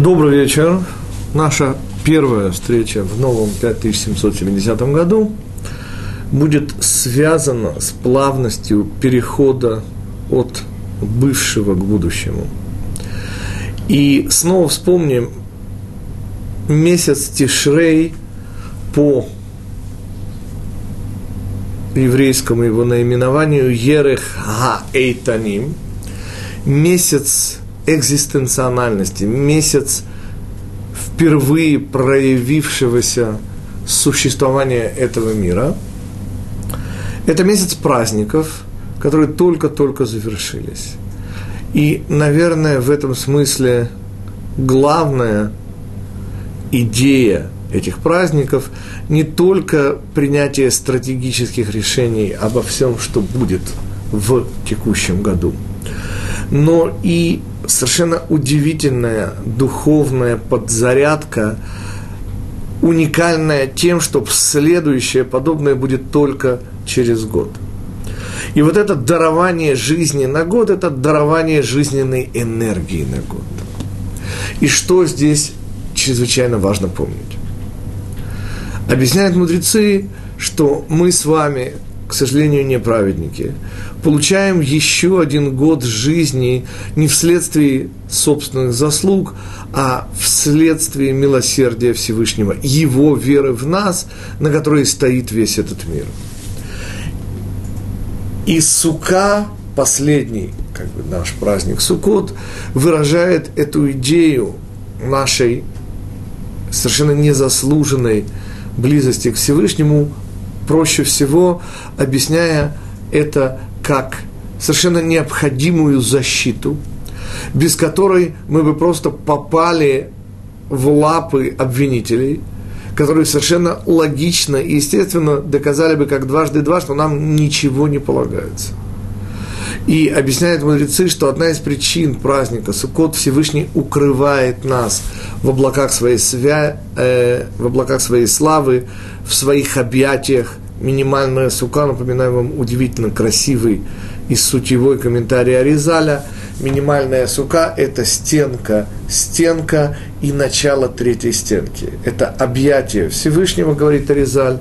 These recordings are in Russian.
Добрый вечер. Наша первая встреча в новом 5770 году будет связана с плавностью перехода от бывшего к будущему. И снова вспомним месяц Тишрей по еврейскому его наименованию Ерех Ха-Эйтаним, месяц экзистенциональности, месяц впервые проявившегося существования этого мира. Это месяц праздников, которые только-только завершились. И, наверное, в этом смысле главная идея этих праздников не только принятие стратегических решений обо всем, что будет в текущем году, но и совершенно удивительная духовная подзарядка, уникальная тем, что следующее подобное будет только через год. И вот это дарование жизни на год, это дарование жизненной энергии на год. И что здесь чрезвычайно важно помнить? Объясняют мудрецы, что мы с вами к сожалению, не праведники, получаем еще один год жизни не вследствие собственных заслуг, а вследствие милосердия Всевышнего, Его веры в нас, на которой стоит весь этот мир. И сука, последний, как бы наш праздник Сукот, выражает эту идею нашей совершенно незаслуженной близости к Всевышнему проще всего, объясняя это как совершенно необходимую защиту, без которой мы бы просто попали в лапы обвинителей, которые совершенно логично и естественно доказали бы как дважды два, что нам ничего не полагается. И объясняют мудрецы, что одна из причин праздника Суккот Всевышний укрывает нас в облаках своей, свя... э, в облаках своей славы, в своих объятиях. Минимальная сука, напоминаю вам, удивительно красивый и сутевой комментарий Аризаля. Минимальная сука – это стенка, стенка и начало третьей стенки. Это объятие Всевышнего, говорит Аризаль.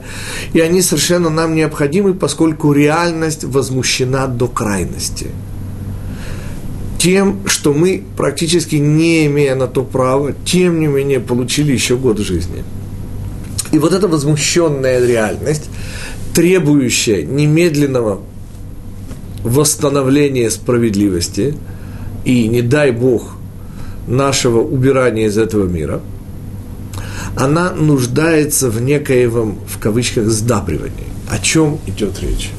И они совершенно нам необходимы, поскольку реальность возмущена до крайности. Тем, что мы практически не имея на то права, тем не менее получили еще год жизни – и вот эта возмущенная реальность, требующая немедленного восстановления справедливости и, не дай Бог, нашего убирания из этого мира, она нуждается в некоем, в кавычках, сдабривании. О чем идет речь?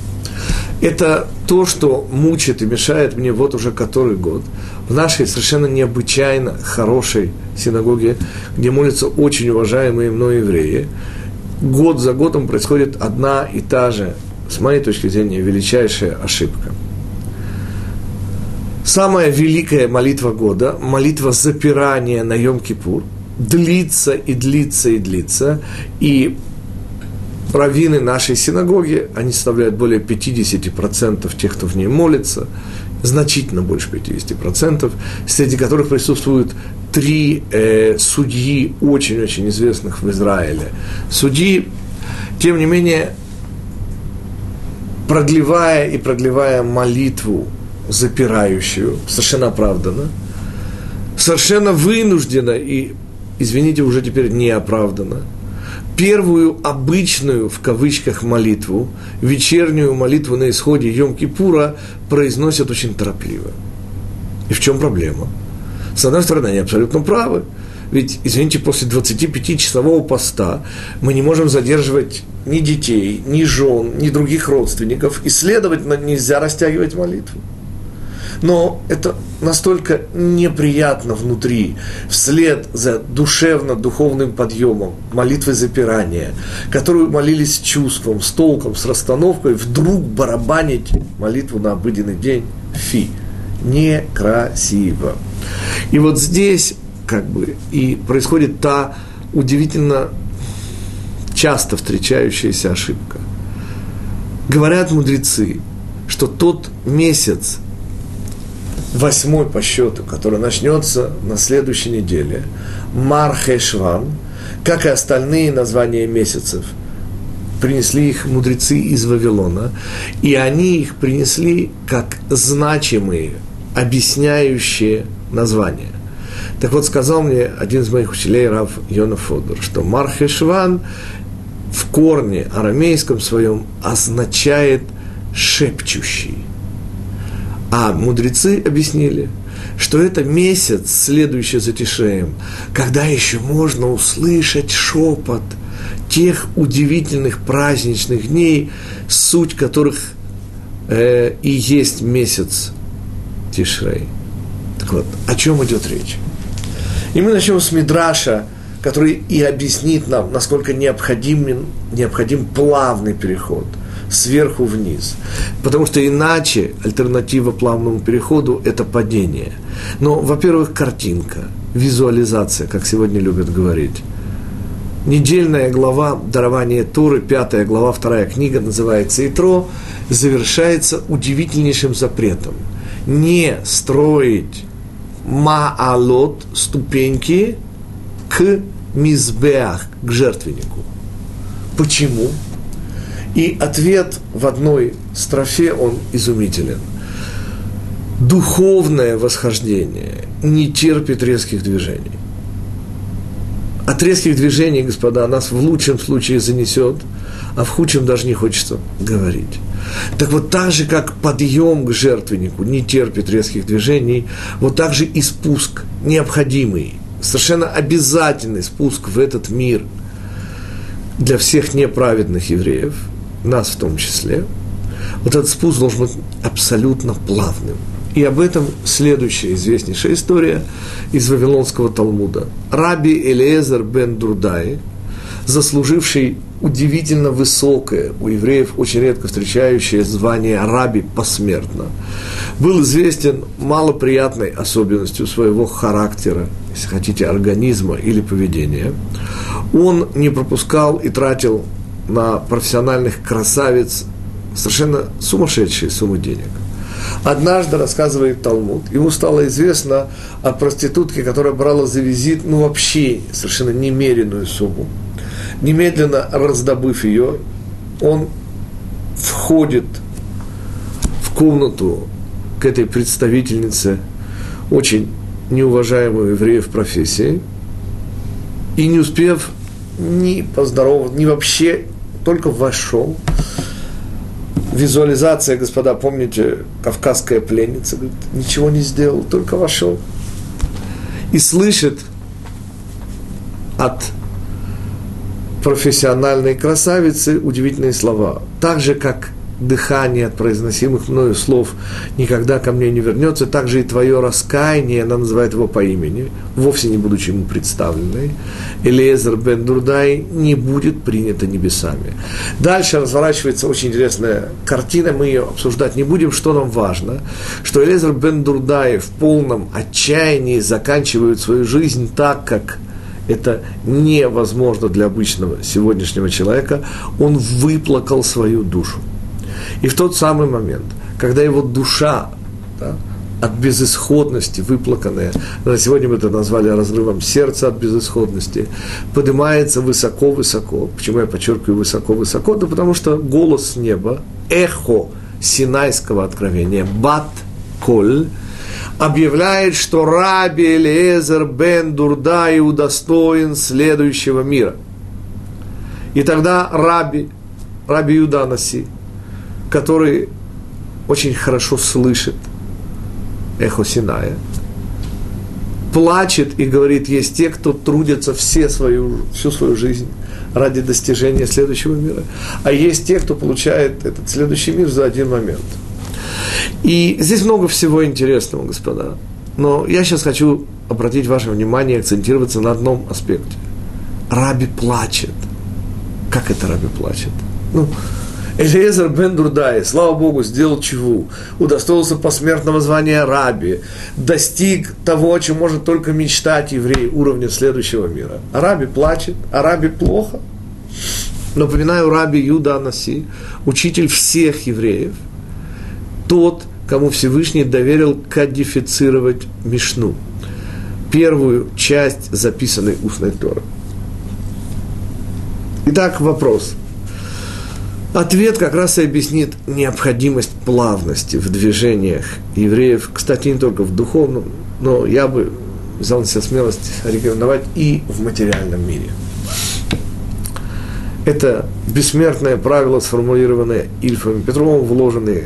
Это то, что мучит и мешает мне вот уже который год в нашей совершенно необычайно хорошей синагоге, где молятся очень уважаемые мной евреи. Год за годом происходит одна и та же, с моей точки зрения, величайшая ошибка. Самая великая молитва года, молитва запирания на Йом-Кипур, длится и длится и длится, и раввины нашей синагоги, они составляют более 50% тех, кто в ней молится, значительно больше 50%, среди которых присутствуют три э, судьи, очень-очень известных в Израиле. Судьи, тем не менее, продлевая и продлевая молитву, запирающую, совершенно оправданно, совершенно вынужденно и, извините, уже теперь неоправданно – первую обычную, в кавычках, молитву, вечернюю молитву на исходе Йом-Кипура произносят очень торопливо. И в чем проблема? С одной стороны, они абсолютно правы. Ведь, извините, после 25-часового поста мы не можем задерживать ни детей, ни жен, ни других родственников, и, следовательно, нельзя растягивать молитву но это настолько неприятно внутри, вслед за душевно-духовным подъемом, молитвой запирания, которую молились чувством, с толком, с расстановкой, вдруг барабанить молитву на обыденный день – фи, некрасиво. И вот здесь как бы и происходит та удивительно часто встречающаяся ошибка. Говорят мудрецы, что тот месяц, восьмой по счету, который начнется на следующей неделе, Мархешван, как и остальные названия месяцев, принесли их мудрецы из Вавилона, и они их принесли как значимые, объясняющие названия. Так вот, сказал мне один из моих учителей, Рав Йона Фодор, что Мархешван в корне арамейском своем означает шепчущий. А мудрецы объяснили, что это месяц, следующий за Тишеем, когда еще можно услышать шепот тех удивительных праздничных дней, суть которых э, и есть месяц Тишрей. Так вот, о чем идет речь? И мы начнем с Мидраша, который и объяснит нам, насколько необходим, необходим плавный переход сверху вниз. Потому что иначе альтернатива плавному переходу – это падение. Но, во-первых, картинка, визуализация, как сегодня любят говорить. Недельная глава дарования Туры, пятая глава, вторая книга, называется «Итро», завершается удивительнейшим запретом. Не строить маалот, ступеньки, к мизбеах, к жертвеннику. Почему? И ответ в одной строфе, он изумителен. Духовное восхождение не терпит резких движений. От резких движений, господа, нас в лучшем случае занесет, а в худшем даже не хочется говорить. Так вот так же, как подъем к жертвеннику не терпит резких движений, вот так же и спуск необходимый, совершенно обязательный спуск в этот мир для всех неправедных евреев, нас в том числе, вот этот спуск должен быть абсолютно плавным. И об этом следующая известнейшая история из Вавилонского Талмуда. Раби Элиезер бен Дурдай, заслуживший удивительно высокое, у евреев очень редко встречающее звание раби посмертно, был известен малоприятной особенностью своего характера, если хотите, организма или поведения. Он не пропускал и тратил на профессиональных красавиц совершенно сумасшедшие суммы денег. Однажды, рассказывает Талмуд, ему стало известно о проститутке, которая брала за визит, ну, вообще совершенно немеренную сумму – немедленно раздобыв ее, он входит в комнату к этой представительнице очень неуважаемой евреев профессии, и не успев ни поздороваться, ни вообще, только вошел. Визуализация, господа, помните, кавказская пленница, говорит, ничего не сделал, только вошел. И слышит от профессиональной красавицы удивительные слова. Так же, как дыхание от произносимых мною слов никогда ко мне не вернется, так же и твое раскаяние, она называет его по имени, вовсе не будучи ему представленной, Элиезер бен Дурдай не будет принято небесами. Дальше разворачивается очень интересная картина, мы ее обсуждать не будем, что нам важно, что Элиезер бен Дурдай в полном отчаянии заканчивает свою жизнь так, как – это невозможно для обычного сегодняшнего человека, он выплакал свою душу. И в тот самый момент, когда его душа да, от безысходности, выплаканная, на сегодня мы это назвали разрывом сердца от безысходности, поднимается высоко-высоко. Почему я подчеркиваю высоко-высоко? Да потому что голос неба, эхо Синайского откровения, бат коль, объявляет, что Раби Элиезер бен Дурдай удостоен следующего мира. И тогда Раби, Раби Юданаси, который очень хорошо слышит эхо Синая, плачет и говорит, есть те, кто трудятся все свою, всю свою жизнь ради достижения следующего мира, а есть те, кто получает этот следующий мир за один момент – и здесь много всего интересного, господа. Но я сейчас хочу обратить ваше внимание, акцентироваться на одном аспекте. Раби плачет. Как это Раби плачет? Ну, Элиезер бен Дурдай, слава Богу, сделал чего? Удостоился посмертного звания раби, достиг того, о чем может только мечтать еврей, уровня следующего мира. Раби плачет, а раби плохо. Напоминаю, раби Юда Анаси, учитель всех евреев, тот, кому Всевышний доверил кодифицировать Мишну, первую часть записанной устной Торы. Итак, вопрос. Ответ как раз и объяснит необходимость плавности в движениях евреев, кстати, не только в духовном, но я бы взял на себя смелость рекомендовать и в материальном мире. Это бессмертное правило, сформулированное Ильфом Петровым, вложенное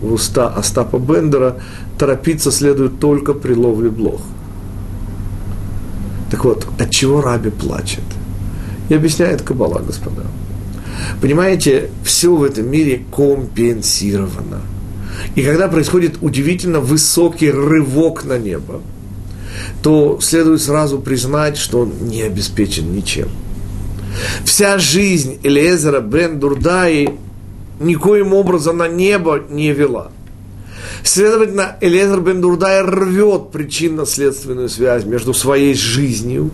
в уста Остапа Бендера, торопиться следует только при ловле блох. Так вот, от чего Раби плачет? И объясняет Кабала, господа. Понимаете, все в этом мире компенсировано. И когда происходит удивительно высокий рывок на небо, то следует сразу признать, что он не обеспечен ничем. Вся жизнь Элиезера бен Дурдаи никоим образом на небо не вела. Следовательно, Элиезер бен Дурдай рвет причинно-следственную связь между своей жизнью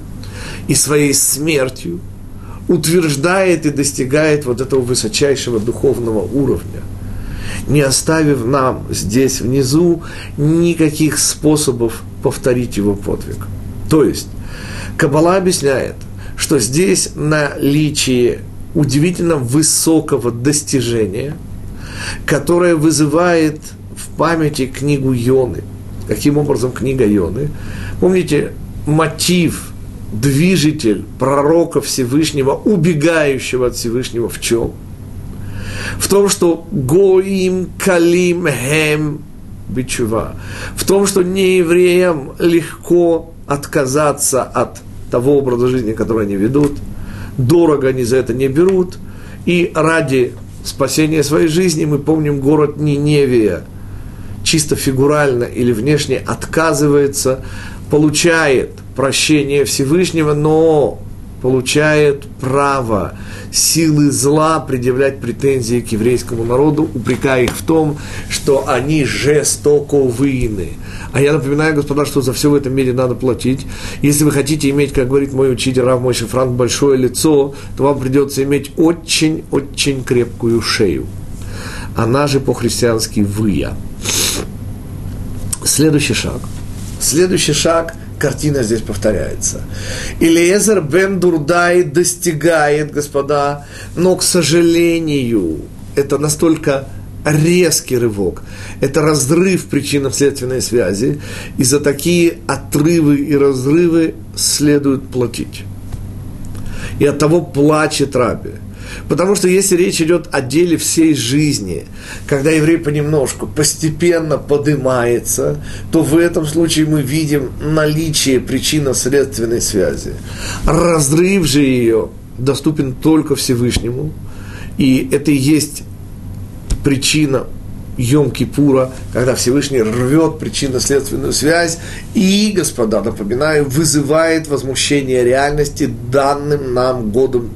и своей смертью, утверждает и достигает вот этого высочайшего духовного уровня, не оставив нам здесь внизу никаких способов повторить его подвиг. То есть, Каббала объясняет, что здесь наличие удивительно высокого достижения, которое вызывает в памяти книгу Йоны. Каким образом книга Йоны? Помните, мотив, движитель пророка Всевышнего, убегающего от Всевышнего в чем? В том, что Гоим Калим Хем Бичува. В том, что неевреям легко отказаться от того образа жизни, который они ведут, дорого они за это не берут, и ради спасения своей жизни, мы помним, город Ниневия чисто фигурально или внешне отказывается, получает прощение Всевышнего, но получает право силы зла предъявлять претензии к еврейскому народу, упрекая их в том, что они жестоковыны. А я напоминаю, господа, что за все в этом мире надо платить. Если вы хотите иметь, как говорит мой учитель Рав Мой Франк, большое лицо, то вам придется иметь очень-очень крепкую шею. Она же по-христиански «выя». Следующий шаг. Следующий шаг – картина здесь повторяется. Илиезер бен Дурдай достигает, господа, но, к сожалению, это настолько резкий рывок, это разрыв причинно-следственной связи, и за такие отрывы и разрывы следует платить. И от того плачет Раби – Потому что если речь идет о деле всей жизни, когда еврей понемножку, постепенно поднимается, то в этом случае мы видим наличие причинно-следственной связи. Разрыв же ее доступен только Всевышнему, и это и есть причина Йом-Кипура, когда Всевышний рвет причинно-следственную связь и, господа, напоминаю, вызывает возмущение реальности данным нам годом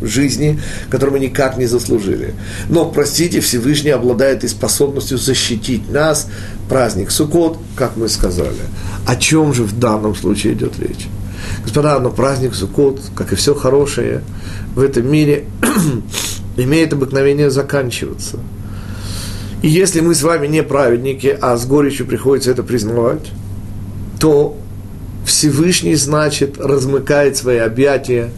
жизни, которую мы никак не заслужили. Но, простите, Всевышний обладает и способностью защитить нас. Праздник Суккот, как мы сказали. О чем же в данном случае идет речь? Господа, но праздник Суккот, как и все хорошее в этом мире, имеет обыкновение заканчиваться. И если мы с вами не праведники, а с горечью приходится это признавать, то Всевышний, значит, размыкает свои объятия,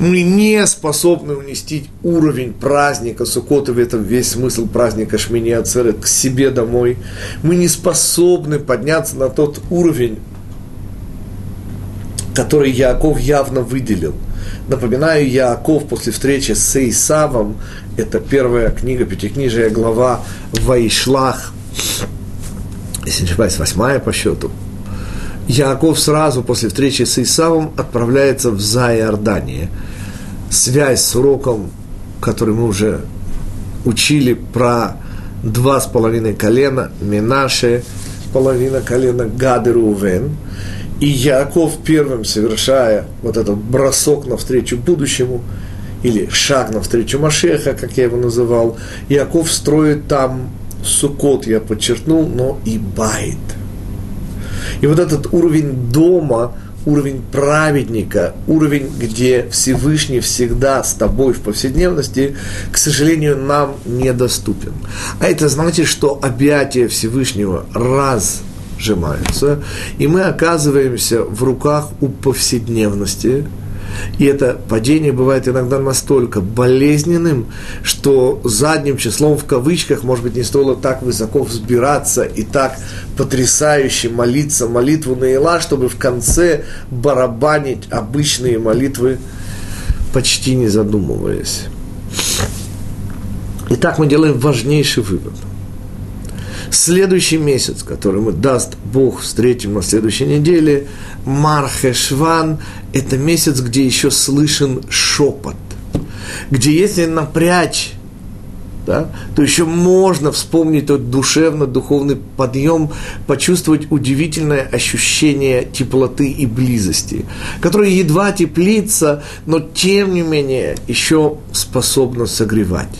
мы не способны унести уровень праздника Суккота, в этом весь смысл праздника Шмини Ацерет, к себе домой. Мы не способны подняться на тот уровень, который Яков явно выделил. Напоминаю, Яков после встречи с Исавом, это первая книга, пятикнижия, глава Вайшлах, если не ошибаюсь, восьмая по счету, Яков сразу после встречи с Исавом отправляется в Зайордание. Связь с уроком, который мы уже учили про два с половиной колена, Минаше, половина колена Гады Рувен. И Яков первым, совершая вот этот бросок навстречу будущему, или шаг навстречу Машеха, как я его называл, Яков строит там Сукот, я подчеркнул, но и Байт – и вот этот уровень дома, уровень праведника, уровень, где Всевышний всегда с тобой в повседневности, к сожалению, нам недоступен. А это значит, что объятия Всевышнего раз сжимаются, и мы оказываемся в руках у повседневности, и это падение бывает иногда настолько болезненным, что задним числом в кавычках, может быть, не стоило так высоко взбираться и так потрясающе молиться молитву на Ила, чтобы в конце барабанить обычные молитвы, почти не задумываясь. Итак, мы делаем важнейший вывод – Следующий месяц, который мы даст Бог, встретим на следующей неделе, Мархешван, это месяц, где еще слышен шепот, где если напрячь да, то еще можно вспомнить тот душевно-духовный подъем, почувствовать удивительное ощущение теплоты и близости, которое едва теплится, но тем не менее еще способно согревать.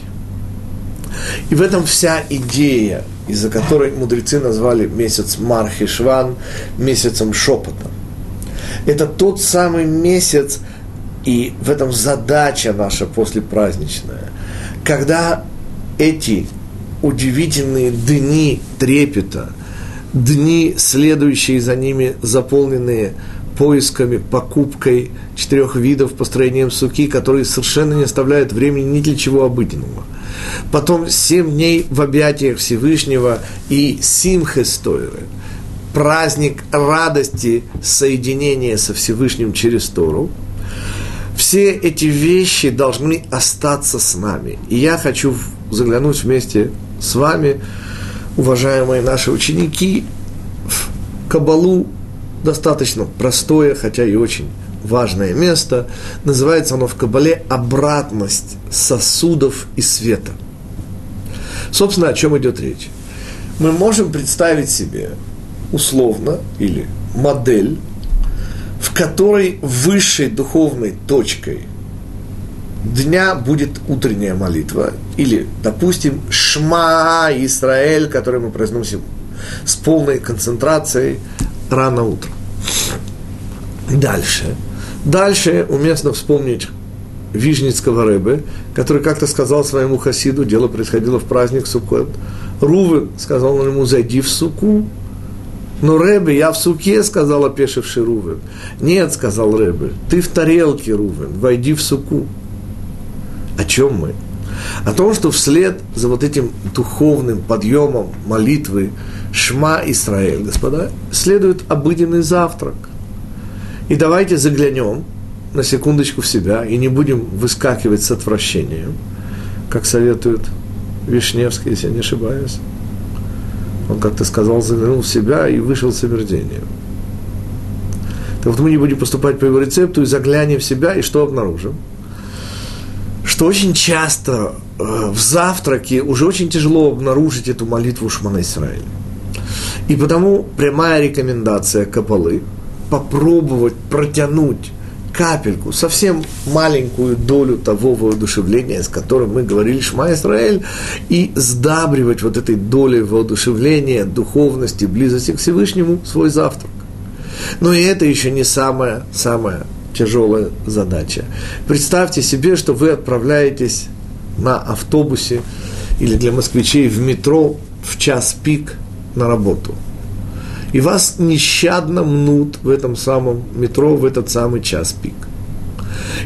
И в этом вся идея из-за которой мудрецы назвали месяц Мархишван месяцем шепота. Это тот самый месяц, и в этом задача наша послепраздничная, когда эти удивительные дни трепета, дни, следующие за ними, заполненные поисками, покупкой четырех видов, построением суки, которые совершенно не оставляют времени ни для чего обыденного – потом семь дней в объятиях Всевышнего и Симхестойры, праздник радости соединения со Всевышним через Тору, все эти вещи должны остаться с нами. И я хочу заглянуть вместе с вами, уважаемые наши ученики, в Кабалу достаточно простое, хотя и очень важное место. Называется оно в Кабале «Обратность сосудов и света». Собственно, о чем идет речь? Мы можем представить себе условно или модель, в которой высшей духовной точкой дня будет утренняя молитва, или, допустим, Шма Израиль, который мы произносим с полной концентрацией рано утром. Дальше – Дальше уместно вспомнить Вижницкого Рэбе, который как-то сказал своему хасиду, дело происходило в праздник Суккот. Рувен сказал ему, зайди в суку. Но Рэбе, я в суке, сказал опешивший Рувен. Нет, сказал Рэбе, ты в тарелке, Рувен, войди в суку. О чем мы? О том, что вслед за вот этим духовным подъемом молитвы Шма Исраэль, господа, следует обыденный завтрак. И давайте заглянем на секундочку в себя и не будем выскакивать с отвращением, как советует Вишневский, если я не ошибаюсь. Он как-то сказал, заглянул в себя и вышел с омерзением. Так вот мы не будем поступать по его рецепту и заглянем в себя, и что обнаружим? Что очень часто э, в завтраке уже очень тяжело обнаружить эту молитву Шмана Исраиля. И потому прямая рекомендация Капалы – попробовать протянуть капельку, совсем маленькую долю того воодушевления, с которым мы говорили Шма Исраэль, и сдабривать вот этой долей воодушевления, духовности, близости к Всевышнему свой завтрак. Но и это еще не самая, самая тяжелая задача. Представьте себе, что вы отправляетесь на автобусе или для москвичей в метро в час пик на работу – и вас нещадно мнут в этом самом метро в этот самый час пик.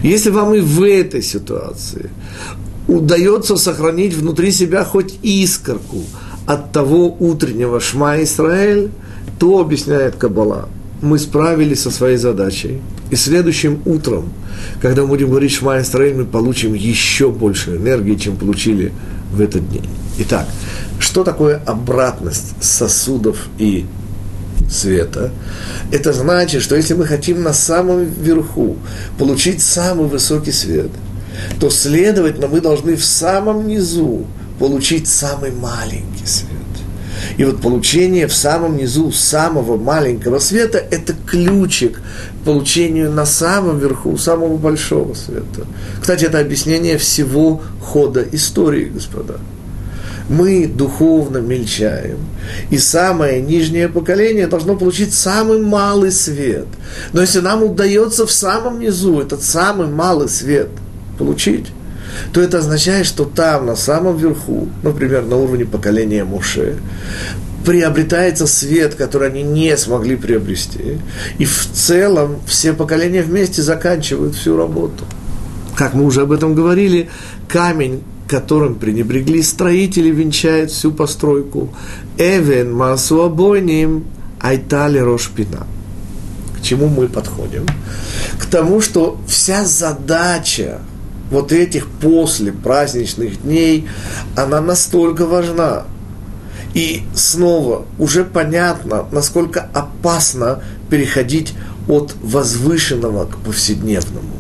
Если вам и в этой ситуации удается сохранить внутри себя хоть искорку от того утреннего Шма Исраэль, то, объясняет Каббала, мы справились со своей задачей. И следующим утром, когда мы будем говорить Шма Исраэль, мы получим еще больше энергии, чем получили в этот день. Итак, что такое обратность сосудов и света, это значит, что если мы хотим на самом верху получить самый высокий свет, то, следовательно, мы должны в самом низу получить самый маленький свет. И вот получение в самом низу самого маленького света – это ключик к получению на самом верху самого большого света. Кстати, это объяснение всего хода истории, господа. Мы духовно мельчаем. И самое нижнее поколение должно получить самый малый свет. Но если нам удается в самом низу этот самый малый свет получить, то это означает, что там, на самом верху, например, на уровне поколения Муше, приобретается свет, который они не смогли приобрести. И в целом все поколения вместе заканчивают всю работу. Как мы уже об этом говорили, камень, которым пренебрегли строители, венчает всю постройку. Эвен масуабойним айтали рошпина. К чему мы подходим? К тому, что вся задача вот этих после праздничных дней, она настолько важна. И снова уже понятно, насколько опасно переходить от возвышенного к повседневному.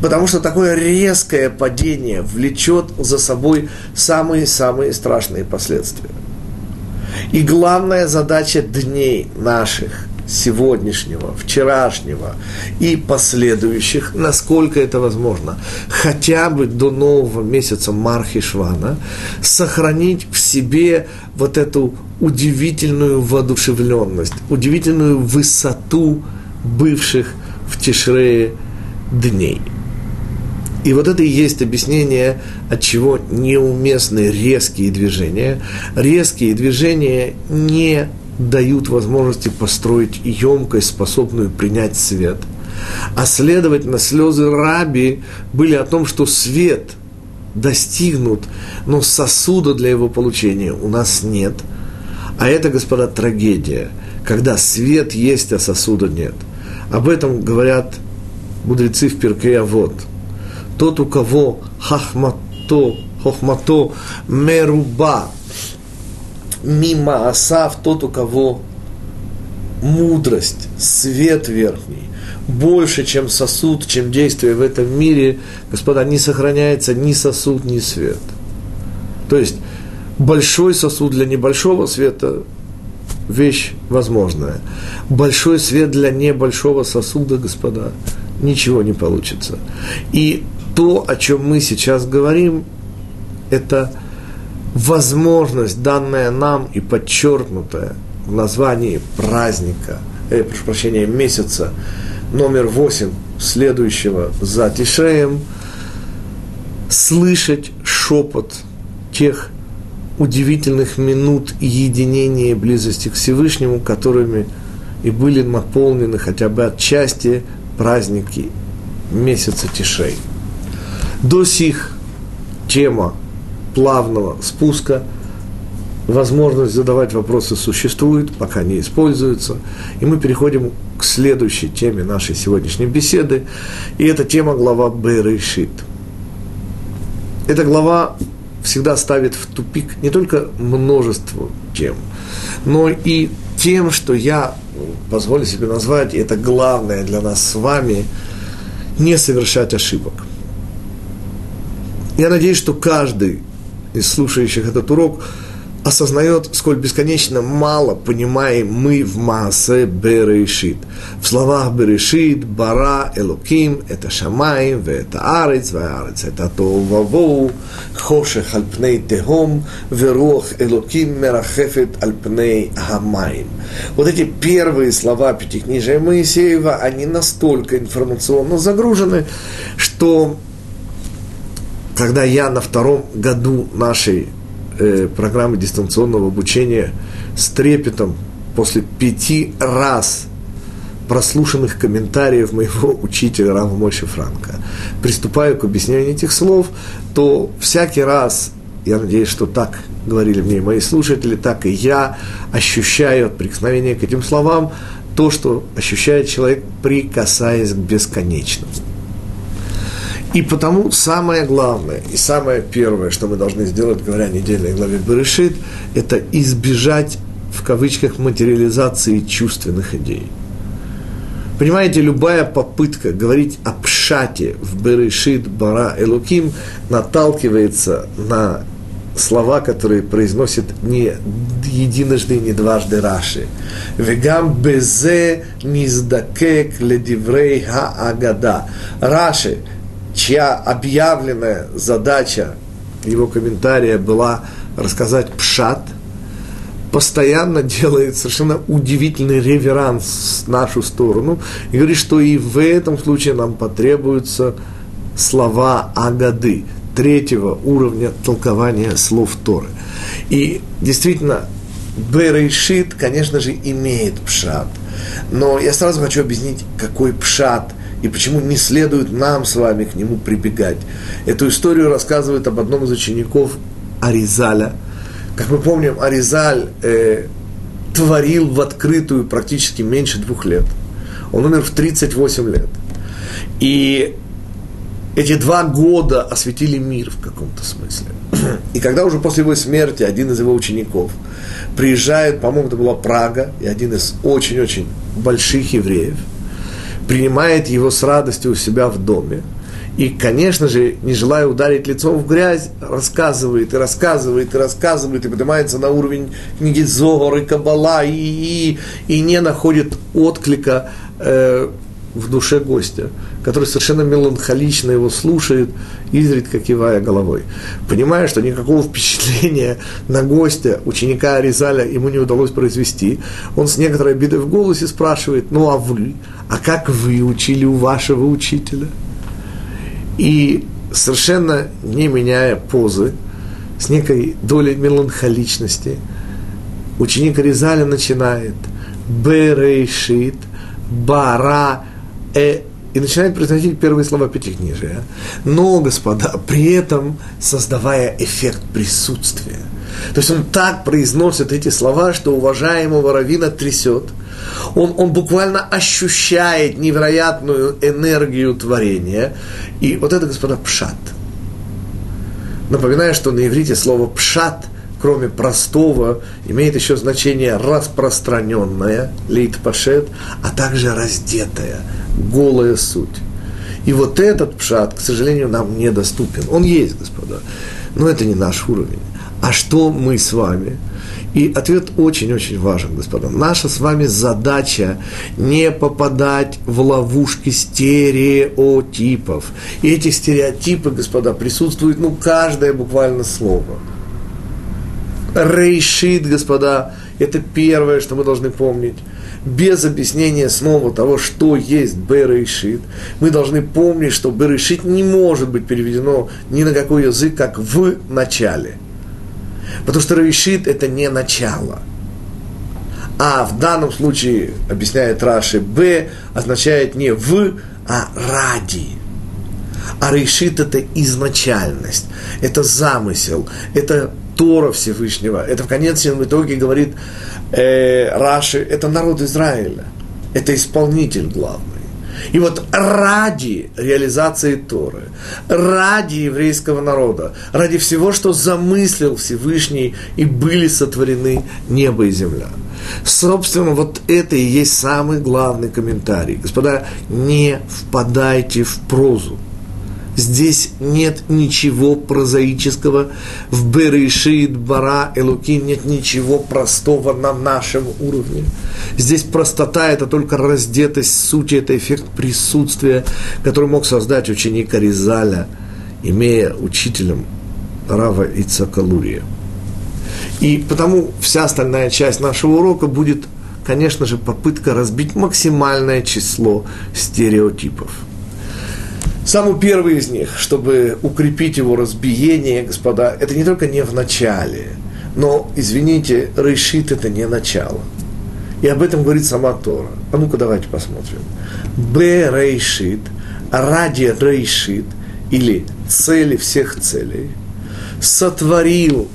Потому что такое резкое падение влечет за собой самые-самые страшные последствия. И главная задача дней наших сегодняшнего, вчерашнего и последующих, насколько это возможно, хотя бы до нового месяца Мархишвана, сохранить в себе вот эту удивительную воодушевленность, удивительную высоту бывших в Тишрее дней. И вот это и есть объяснение, от чего неуместны резкие движения. Резкие движения не дают возможности построить емкость, способную принять свет. А следовательно, слезы раби были о том, что свет достигнут, но сосуда для его получения у нас нет. А это, господа, трагедия, когда свет есть, а сосуда нет. Об этом говорят мудрецы в Перке вот. Тот, у кого хахмато, хохмато меруба, мимо осав тот, у кого мудрость, свет верхний, больше, чем сосуд, чем действие в этом мире, господа, не сохраняется ни сосуд, ни свет. То есть, большой сосуд для небольшого света – вещь возможная. Большой свет для небольшого сосуда, господа, ничего не получится. И то, о чем мы сейчас говорим, это – возможность, данная нам и подчеркнутая в названии праздника, э, прошу прощения, месяца номер восемь следующего за Тишеем, слышать шепот тех удивительных минут единения и близости к Всевышнему, которыми и были наполнены хотя бы отчасти праздники месяца Тишей. До сих тема плавного спуска. Возможность задавать вопросы существует, пока не используется. И мы переходим к следующей теме нашей сегодняшней беседы. И это тема глава Берешит. Эта глава всегда ставит в тупик не только множество тем, но и тем, что я позволю себе назвать, и это главное для нас с вами, не совершать ошибок. Я надеюсь, что каждый из слушающих этот урок осознает, сколь бесконечно мало понимаем мы в Маасе Берешит. В словах Берешит, Бара, Элоким, это Шамаем, это Арец, Арец, это Товавоу, Хошех Альпней Техом, Верух Элоким Мерахефет Альпней Хамаем. Вот эти первые слова Пятикнижия Моисеева, они настолько информационно загружены, что когда я на втором году нашей э, программы дистанционного обучения с трепетом после пяти раз прослушанных комментариев моего учителя Рава Мойши Франка приступаю к объяснению этих слов, то всякий раз, я надеюсь, что так говорили мне мои слушатели, так и я ощущаю от прикосновения к этим словам то, что ощущает человек, прикасаясь к бесконечному. И потому самое главное и самое первое, что мы должны сделать, говоря о недельной главе Берешит, это избежать, в кавычках, материализации чувственных идей. Понимаете, любая попытка говорить о пшате в Берешит, Бара, Элуким наталкивается на слова, которые произносит не единожды, не дважды Раши. Вегам безе низдакек ледиврей ха-агада. Раши чья объявленная задача его комментария была рассказать пшат, постоянно делает совершенно удивительный реверанс в нашу сторону и говорит, что и в этом случае нам потребуются слова Агады, третьего уровня толкования слов Торы. И действительно, Берешит, конечно же, имеет пшат. Но я сразу хочу объяснить, какой пшат и почему не следует нам с вами к нему прибегать. Эту историю рассказывает об одном из учеников Аризаля. Как мы помним, Аризаль э, творил в открытую практически меньше двух лет. Он умер в 38 лет. И эти два года осветили мир в каком-то смысле. И когда уже после его смерти один из его учеников приезжает, по-моему, это была Прага, и один из очень-очень больших евреев, принимает его с радостью у себя в доме, и, конечно же, не желая ударить лицом в грязь, рассказывает и рассказывает и рассказывает, и поднимается на уровень книги Зогор и Кабала, и, и, и не находит отклика э, в душе гостя, который совершенно меланхолично его слушает, изредка кивая головой. Понимая, что никакого впечатления на гостя, ученика Аризаля, ему не удалось произвести, он с некоторой обидой в голосе спрашивает, ну а вы, а как вы учили у вашего учителя? И совершенно не меняя позы, с некой долей меланхоличности, ученик Аризаля начинает Берешит, Бара, э, и начинает произносить первые слова Пятикнижия. Но, господа, при этом создавая эффект присутствия. То есть он так произносит эти слова, что уважаемого равина трясет. Он, он буквально ощущает невероятную энергию творения. И вот это, господа, пшат. Напоминаю, что на иврите слово пшат – кроме простого, имеет еще значение распространенное, лейтпашет, а также раздетая, голая суть. И вот этот пшат, к сожалению, нам недоступен. Он есть, господа, но это не наш уровень. А что мы с вами? И ответ очень-очень важен, господа. Наша с вами задача не попадать в ловушки стереотипов. И эти стереотипы, господа, присутствуют, ну, каждое буквально слово – Рейшит, господа, это первое, что мы должны помнить. Без объяснения снова того, что есть Берешит, мы должны помнить, что Берешит не может быть переведено ни на какой язык, как в начале. Потому что Рейшит – это не начало. А в данном случае, объясняет Раши, Б означает не в, а ради. А решит это изначальность, это замысел, это Тора Всевышнего. Это в конечном итоге говорит э, Раши, это народ Израиля, это исполнитель главный. И вот ради реализации Торы, ради еврейского народа, ради всего, что замыслил Всевышний, и были сотворены небо и земля. Собственно, вот это и есть самый главный комментарий. Господа, не впадайте в прозу. Здесь нет ничего прозаического. В Берешит, Бара, Элуким нет ничего простого на нашем уровне. Здесь простота – это только раздетость сути, это эффект присутствия, который мог создать ученик Аризаля, имея учителем Рава Ицакалурия. И потому вся остальная часть нашего урока будет, конечно же, попытка разбить максимальное число стереотипов – Самый первый из них, чтобы укрепить его разбиение, господа, это не только не в начале, но, извините, решит это не начало. И об этом говорит сама Тора. А ну-ка давайте посмотрим. Б рейшит, ради рейшит, или цели всех целей, сотворил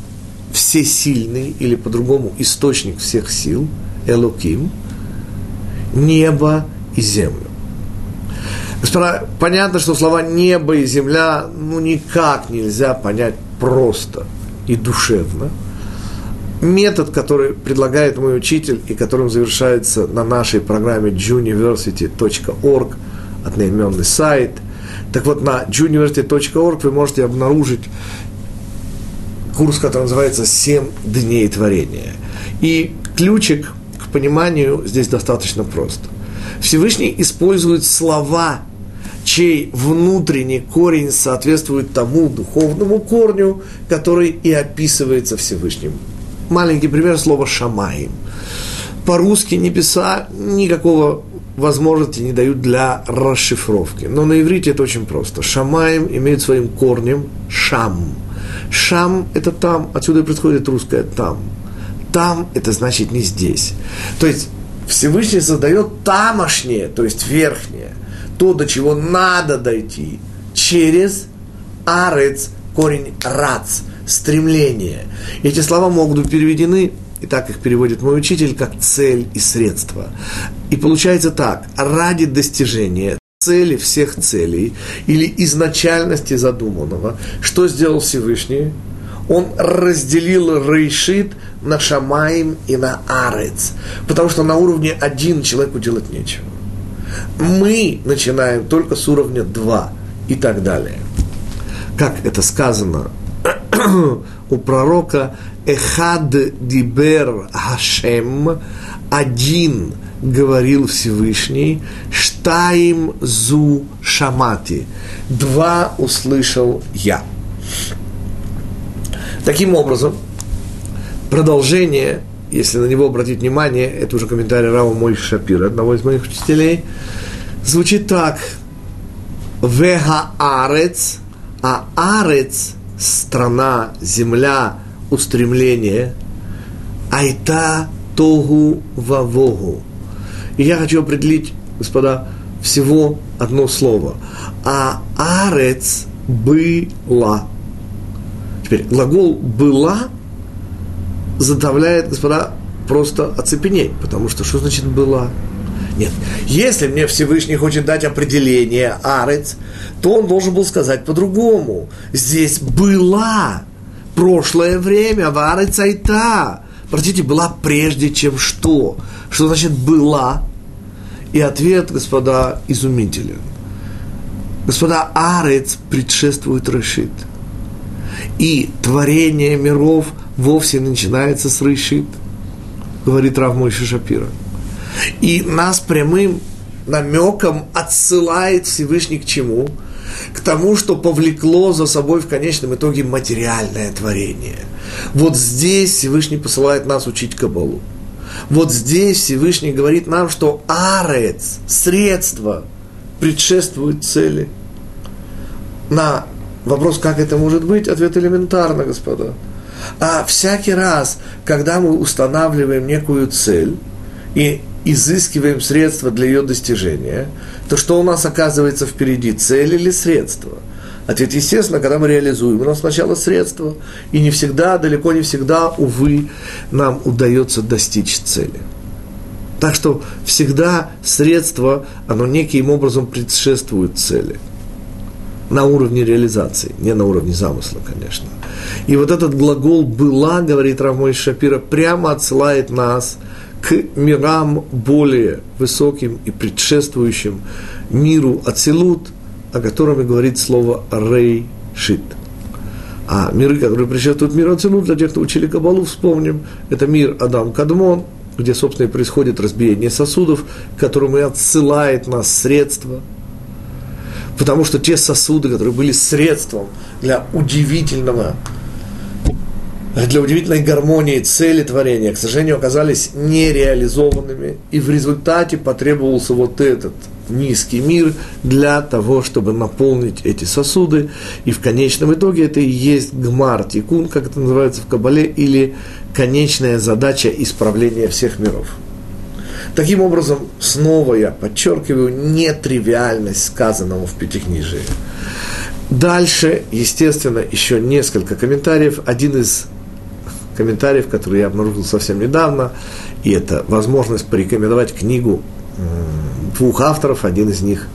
всесильный, или по-другому источник всех сил, Элоким, небо и землю. Господа, понятно, что слова небо и земля ну никак нельзя понять просто и душевно. Метод, который предлагает мой учитель и которым завершается на нашей программе juniversity.org, одноименный сайт. Так вот, на juniversity.org вы можете обнаружить курс, который называется «Семь дней творения». И ключик к пониманию здесь достаточно прост. Всевышний использует слова чей внутренний корень соответствует тому духовному корню, который и описывается Всевышним. Маленький пример слова «шамаим». По-русски небеса никакого возможности не дают для расшифровки. Но на иврите это очень просто. Шамаем имеет своим корнем шам. Шам – это там, отсюда и происходит русское там. Там – это значит не здесь. То есть Всевышний создает тамошнее, то есть верхнее, то, до чего надо дойти, через арец, корень рац, стремление. Эти слова могут быть переведены и так их переводит мой учитель, как цель и средство. И получается так, ради достижения цели всех целей или изначальности задуманного, что сделал Всевышний? Он разделил Рейшит на Шамаим и на Арец, потому что на уровне один человеку делать нечего. Мы начинаем только с уровня 2 и так далее. Как это сказано у пророка Эхад дибер Хашем, один говорил Всевышний, штаим зу шамати, два услышал я. Таким образом, продолжение, если на него обратить внимание, это уже комментарий Рава Мой Шапира, одного из моих учителей, звучит так. Веха арец, а арец, страна, земля – устремление, айта тогу вавогу. И я хочу определить, господа, всего одно слово. А арец была. Теперь глагол была заставляет, господа, просто оцепенеть, потому что что значит была? Нет. Если мне Всевышний хочет дать определение арец, то он должен был сказать по-другому. Здесь была прошлое время, вары цайта. Простите, была прежде, чем что? Что значит была? И ответ, господа, изумителен. Господа, арец предшествует решит. И творение миров вовсе начинается с решит, говорит Рав Мойши Шапира. И нас прямым намеком отсылает Всевышний к чему? к тому, что повлекло за собой в конечном итоге материальное творение. Вот здесь Всевышний посылает нас учить Кабалу. Вот здесь Всевышний говорит нам, что арец, средство, предшествует цели. На вопрос, как это может быть, ответ элементарно, господа. А всякий раз, когда мы устанавливаем некую цель и изыскиваем средства для ее достижения, то что у нас оказывается впереди, цель или средство? Ответ, естественно, когда мы реализуем, у нас сначала средства, и не всегда, далеко не всегда, увы, нам удается достичь цели. Так что всегда средство, оно неким образом предшествует цели. На уровне реализации, не на уровне замысла, конечно. И вот этот глагол «была», говорит Рамой Шапира, прямо отсылает нас – к мирам более высоким и предшествующим миру Ацилут, о котором и говорит слово Рейшит. А миры, которые предшествуют миру Ацилут, для тех, кто учили Кабалу, вспомним, это мир Адам Кадмон, где, собственно, и происходит разбиение сосудов, к которому и отсылает нас средства. Потому что те сосуды, которые были средством для удивительного для удивительной гармонии цели творения, к сожалению, оказались нереализованными, и в результате потребовался вот этот низкий мир для того, чтобы наполнить эти сосуды, и в конечном итоге это и есть гмар тикун, как это называется в Кабале, или конечная задача исправления всех миров. Таким образом, снова я подчеркиваю нетривиальность сказанного в Пятикнижии. Дальше, естественно, еще несколько комментариев. Один из комментариев, которые я обнаружил совсем недавно, и это возможность порекомендовать книгу двух авторов, один из них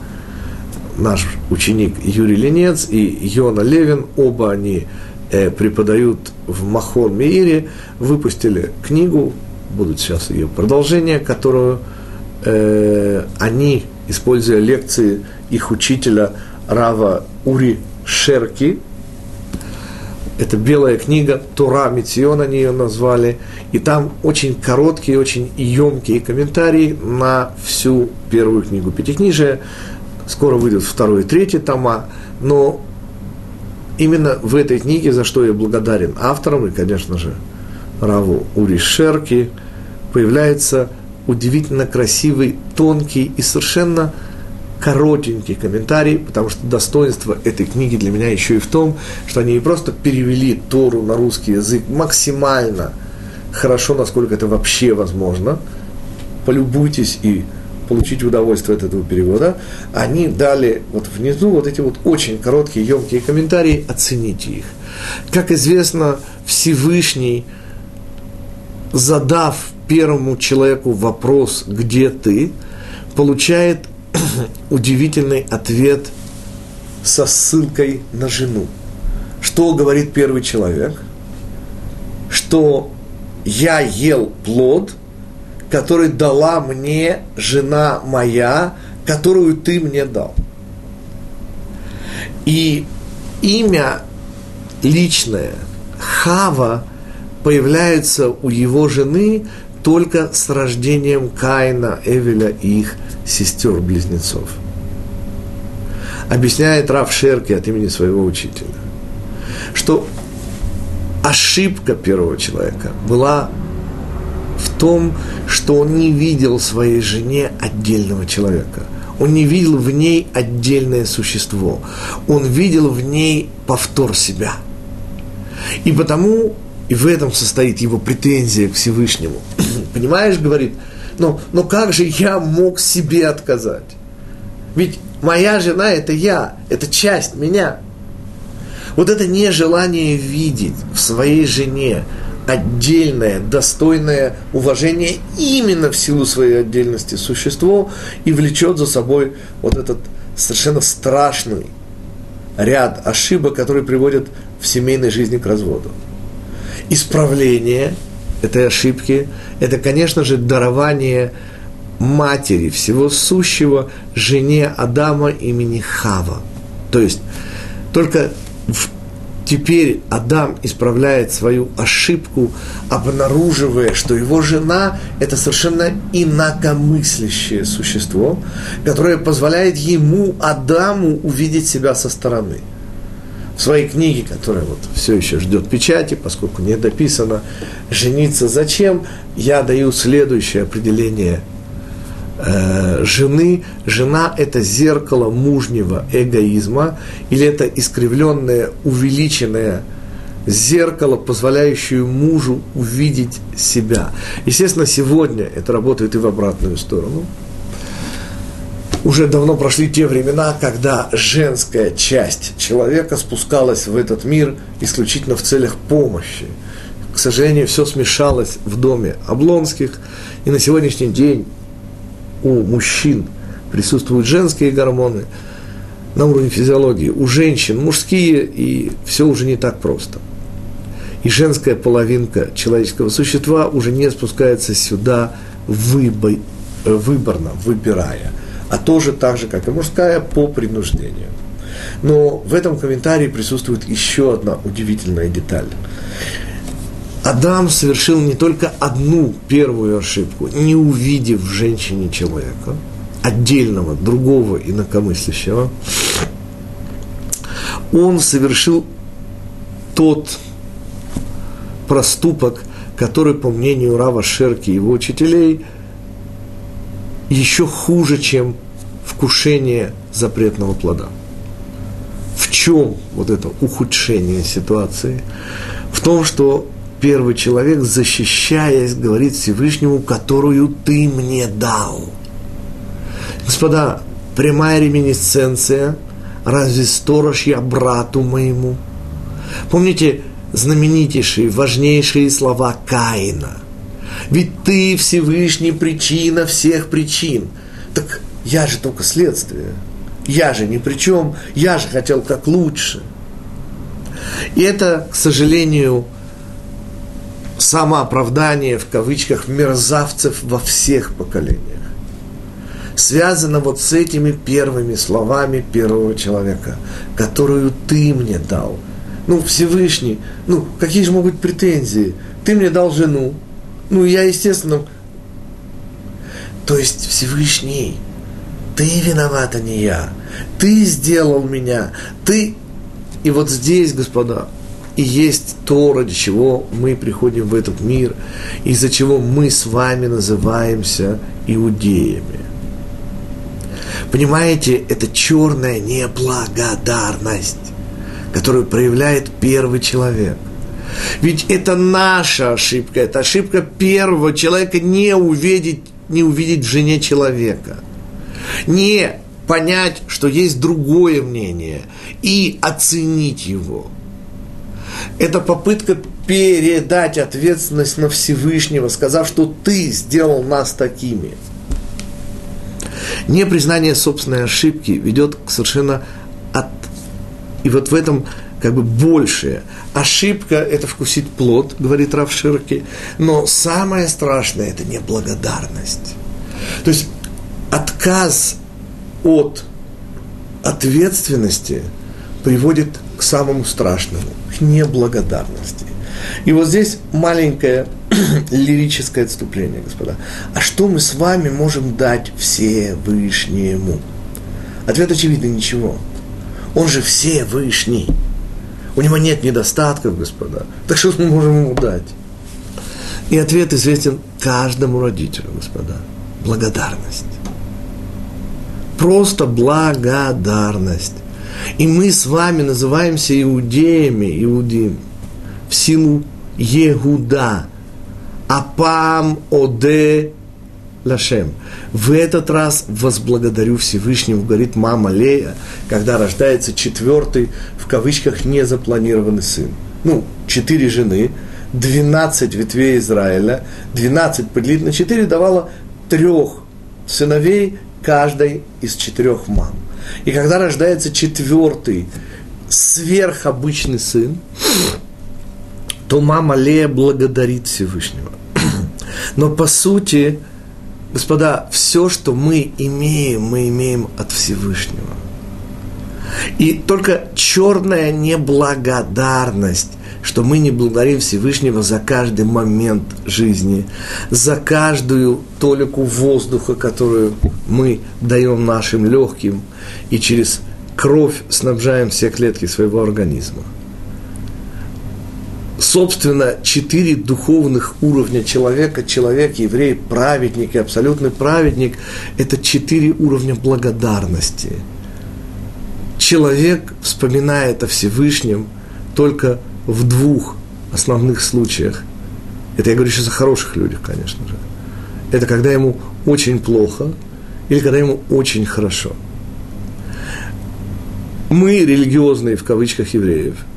наш ученик Юрий Ленец и Йона Левин, оба они э, преподают в Махон Меире, выпустили книгу, будут сейчас ее продолжение, которую э, они, используя лекции их учителя Рава Ури Шерки, это белая книга, Тура Митион они ее назвали, и там очень короткие, очень емкие комментарии на всю первую книгу Пятикнижия. скоро выйдет второй и третий тома, но именно в этой книге, за что я благодарен авторам и, конечно же, Раву Ури Шерки, появляется удивительно красивый, тонкий и совершенно коротенький комментарий, потому что достоинство этой книги для меня еще и в том, что они не просто перевели Тору на русский язык максимально хорошо, насколько это вообще возможно. Полюбуйтесь и получить удовольствие от этого перевода. Они дали вот внизу вот эти вот очень короткие, емкие комментарии, оцените их. Как известно, Всевышний, задав первому человеку вопрос «Где ты?», получает удивительный ответ со ссылкой на жену. Что говорит первый человек? Что я ел плод, который дала мне жена моя, которую ты мне дал. И имя личное Хава появляется у его жены только с рождением Каина, Эвеля и их сестер-близнецов. Объясняет Рав Шерки от имени своего учителя, что ошибка первого человека была в том, что он не видел своей жене отдельного человека. Он не видел в ней отдельное существо. Он видел в ней повтор себя. И потому и в этом состоит его претензия к Всевышнему. Понимаешь, говорит, ну, ну как же я мог себе отказать? Ведь моя жена – это я, это часть меня. Вот это нежелание видеть в своей жене отдельное, достойное уважение именно в силу своей отдельности существо и влечет за собой вот этот совершенно страшный ряд ошибок, которые приводят в семейной жизни к разводу исправление этой ошибки – это, конечно же, дарование матери всего сущего жене Адама имени Хава. То есть только в Теперь Адам исправляет свою ошибку, обнаруживая, что его жена – это совершенно инакомыслящее существо, которое позволяет ему, Адаму, увидеть себя со стороны – в своей книге, которая вот все еще ждет печати, поскольку не дописано «Жениться зачем?», я даю следующее определение э, жены. Жена – это зеркало мужнего эгоизма, или это искривленное, увеличенное зеркало, позволяющее мужу увидеть себя. Естественно, сегодня это работает и в обратную сторону – уже давно прошли те времена, когда женская часть человека спускалась в этот мир исключительно в целях помощи. К сожалению, все смешалось в доме Облонских, и на сегодняшний день у мужчин присутствуют женские гормоны на уровне физиологии, у женщин мужские, и все уже не так просто. И женская половинка человеческого существа уже не спускается сюда выбор, выборно, выбирая – а тоже так же, как и мужская, по принуждению. Но в этом комментарии присутствует еще одна удивительная деталь. Адам совершил не только одну первую ошибку, не увидев в женщине человека, отдельного, другого инакомыслящего, он совершил тот проступок, который, по мнению Рава Шерки и его учителей – еще хуже, чем вкушение запретного плода. В чем вот это ухудшение ситуации? В том, что первый человек, защищаясь, говорит Всевышнему, которую ты мне дал. Господа, прямая реминисценция, разве сторож я брату моему? Помните знаменитейшие, важнейшие слова Каина – ведь ты Всевышний причина всех причин. Так я же только следствие. Я же ни при чем. Я же хотел как лучше. И это, к сожалению, самооправдание в кавычках мерзавцев во всех поколениях. Связано вот с этими первыми словами первого человека, которую ты мне дал. Ну, Всевышний, ну, какие же могут быть претензии? Ты мне дал жену, ну, я, естественно, то есть Всевышний ты виноват, а не я. Ты сделал меня. Ты... И вот здесь, господа, и есть то, ради чего мы приходим в этот мир, из-за чего мы с вами называемся иудеями. Понимаете, это черная неблагодарность, которую проявляет первый человек. Ведь это наша ошибка, это ошибка первого человека не увидеть, не увидеть в жене человека. Не понять, что есть другое мнение и оценить его. Это попытка передать ответственность на Всевышнего, сказав, что ты сделал нас такими. Непризнание собственной ошибки ведет к совершенно от... И вот в этом как бы большее. Ошибка – это вкусить плод, говорит Рав Ширки, но самое страшное – это неблагодарность. То есть отказ от ответственности приводит к самому страшному, к неблагодарности. И вот здесь маленькое лирическое отступление, господа. А что мы с вами можем дать Всевышнему? Ответ очевидный – ничего. Он же Всевышний. У него нет недостатков, господа. Так что мы можем ему дать? И ответ известен каждому родителю, господа. Благодарность. Просто благодарность. И мы с вами называемся иудеями, иудим, в силу Егуда. Апам оде Лашем. В этот раз возблагодарю Всевышнему, говорит мама Лея, когда рождается четвертый, в кавычках, незапланированный сын. Ну, четыре жены, двенадцать ветвей Израиля, двенадцать поделить на четыре давало трех сыновей каждой из четырех мам. И когда рождается четвертый, сверхобычный сын, то мама Лея благодарит Всевышнего. Но по сути, Господа, все, что мы имеем, мы имеем от Всевышнего. И только черная неблагодарность, что мы не благодарим Всевышнего за каждый момент жизни, за каждую толику воздуха, которую мы даем нашим легким, и через кровь снабжаем все клетки своего организма – собственно, четыре духовных уровня человека, человек, еврей, праведник и абсолютный праведник, это четыре уровня благодарности. Человек вспоминает о Всевышнем только в двух основных случаях. Это я говорю сейчас о хороших людях, конечно же. Это когда ему очень плохо или когда ему очень хорошо. Мы, религиозные в кавычках евреев –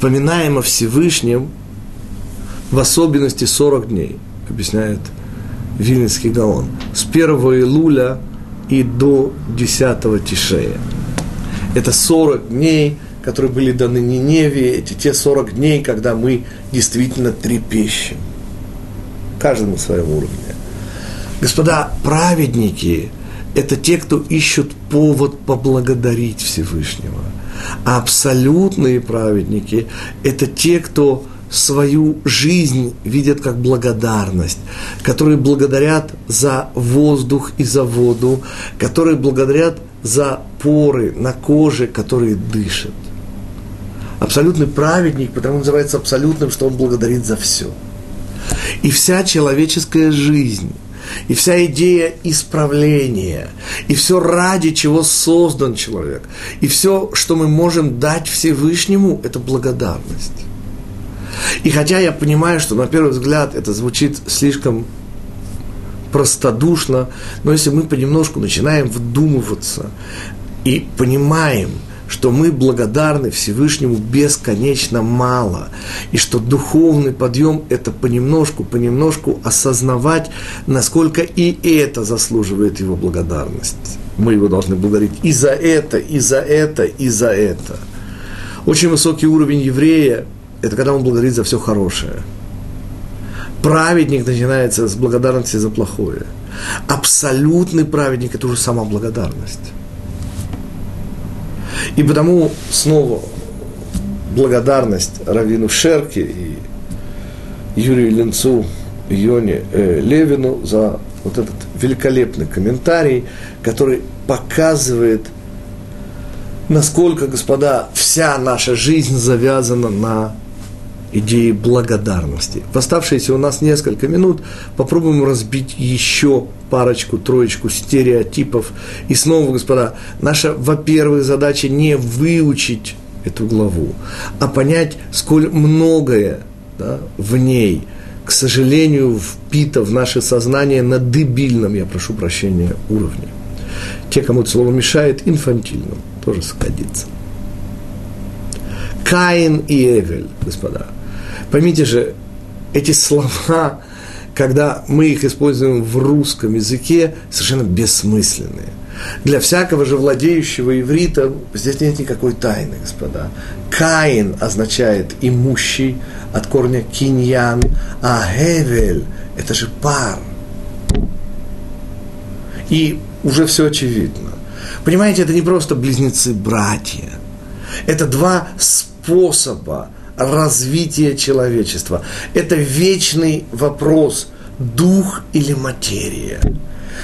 вспоминаем о Всевышнем в особенности 40 дней, объясняет Вильнинский Гаон, с 1 Илуля и до 10 Тишея. Это 40 дней, которые были даны Ниневе, эти те 40 дней, когда мы действительно трепещем. Каждый на своем уровне. Господа, праведники – это те, кто ищут повод поблагодарить Всевышнего – а абсолютные праведники – это те, кто свою жизнь видят как благодарность, которые благодарят за воздух и за воду, которые благодарят за поры на коже, которые дышат. Абсолютный праведник, потому называется абсолютным, что он благодарит за все. И вся человеческая жизнь – и вся идея исправления, и все ради чего создан человек, и все, что мы можем дать Всевышнему, это благодарность. И хотя я понимаю, что на первый взгляд это звучит слишком простодушно, но если мы понемножку начинаем вдумываться и понимаем – что мы благодарны Всевышнему бесконечно мало, и что духовный подъем – это понемножку, понемножку осознавать, насколько и это заслуживает его благодарность. Мы его должны благодарить и за это, и за это, и за это. Очень высокий уровень еврея – это когда он благодарит за все хорошее. Праведник начинается с благодарности за плохое. Абсолютный праведник – это уже сама благодарность. И потому снова благодарность Равину Шерке и Юрию Ленцу Йоне э, Левину за вот этот великолепный комментарий, который показывает, насколько, господа, вся наша жизнь завязана на идеи благодарности. В оставшиеся у нас несколько минут попробуем разбить еще парочку, троечку стереотипов. И снова, господа, наша, во-первых, задача не выучить эту главу, а понять, сколь многое да, в ней, к сожалению, впито в наше сознание на дебильном, я прошу прощения, уровне. Те, кому это слово мешает, инфантильным, тоже сходится. Каин и Эвель, господа – Поймите же, эти слова, когда мы их используем в русском языке, совершенно бессмысленные. Для всякого же владеющего иврита здесь нет никакой тайны, господа. Каин означает имущий от корня киньян, а Гевель – это же пар. И уже все очевидно. Понимаете, это не просто близнецы-братья. Это два способа – развития человечества. Это вечный вопрос, дух или материя.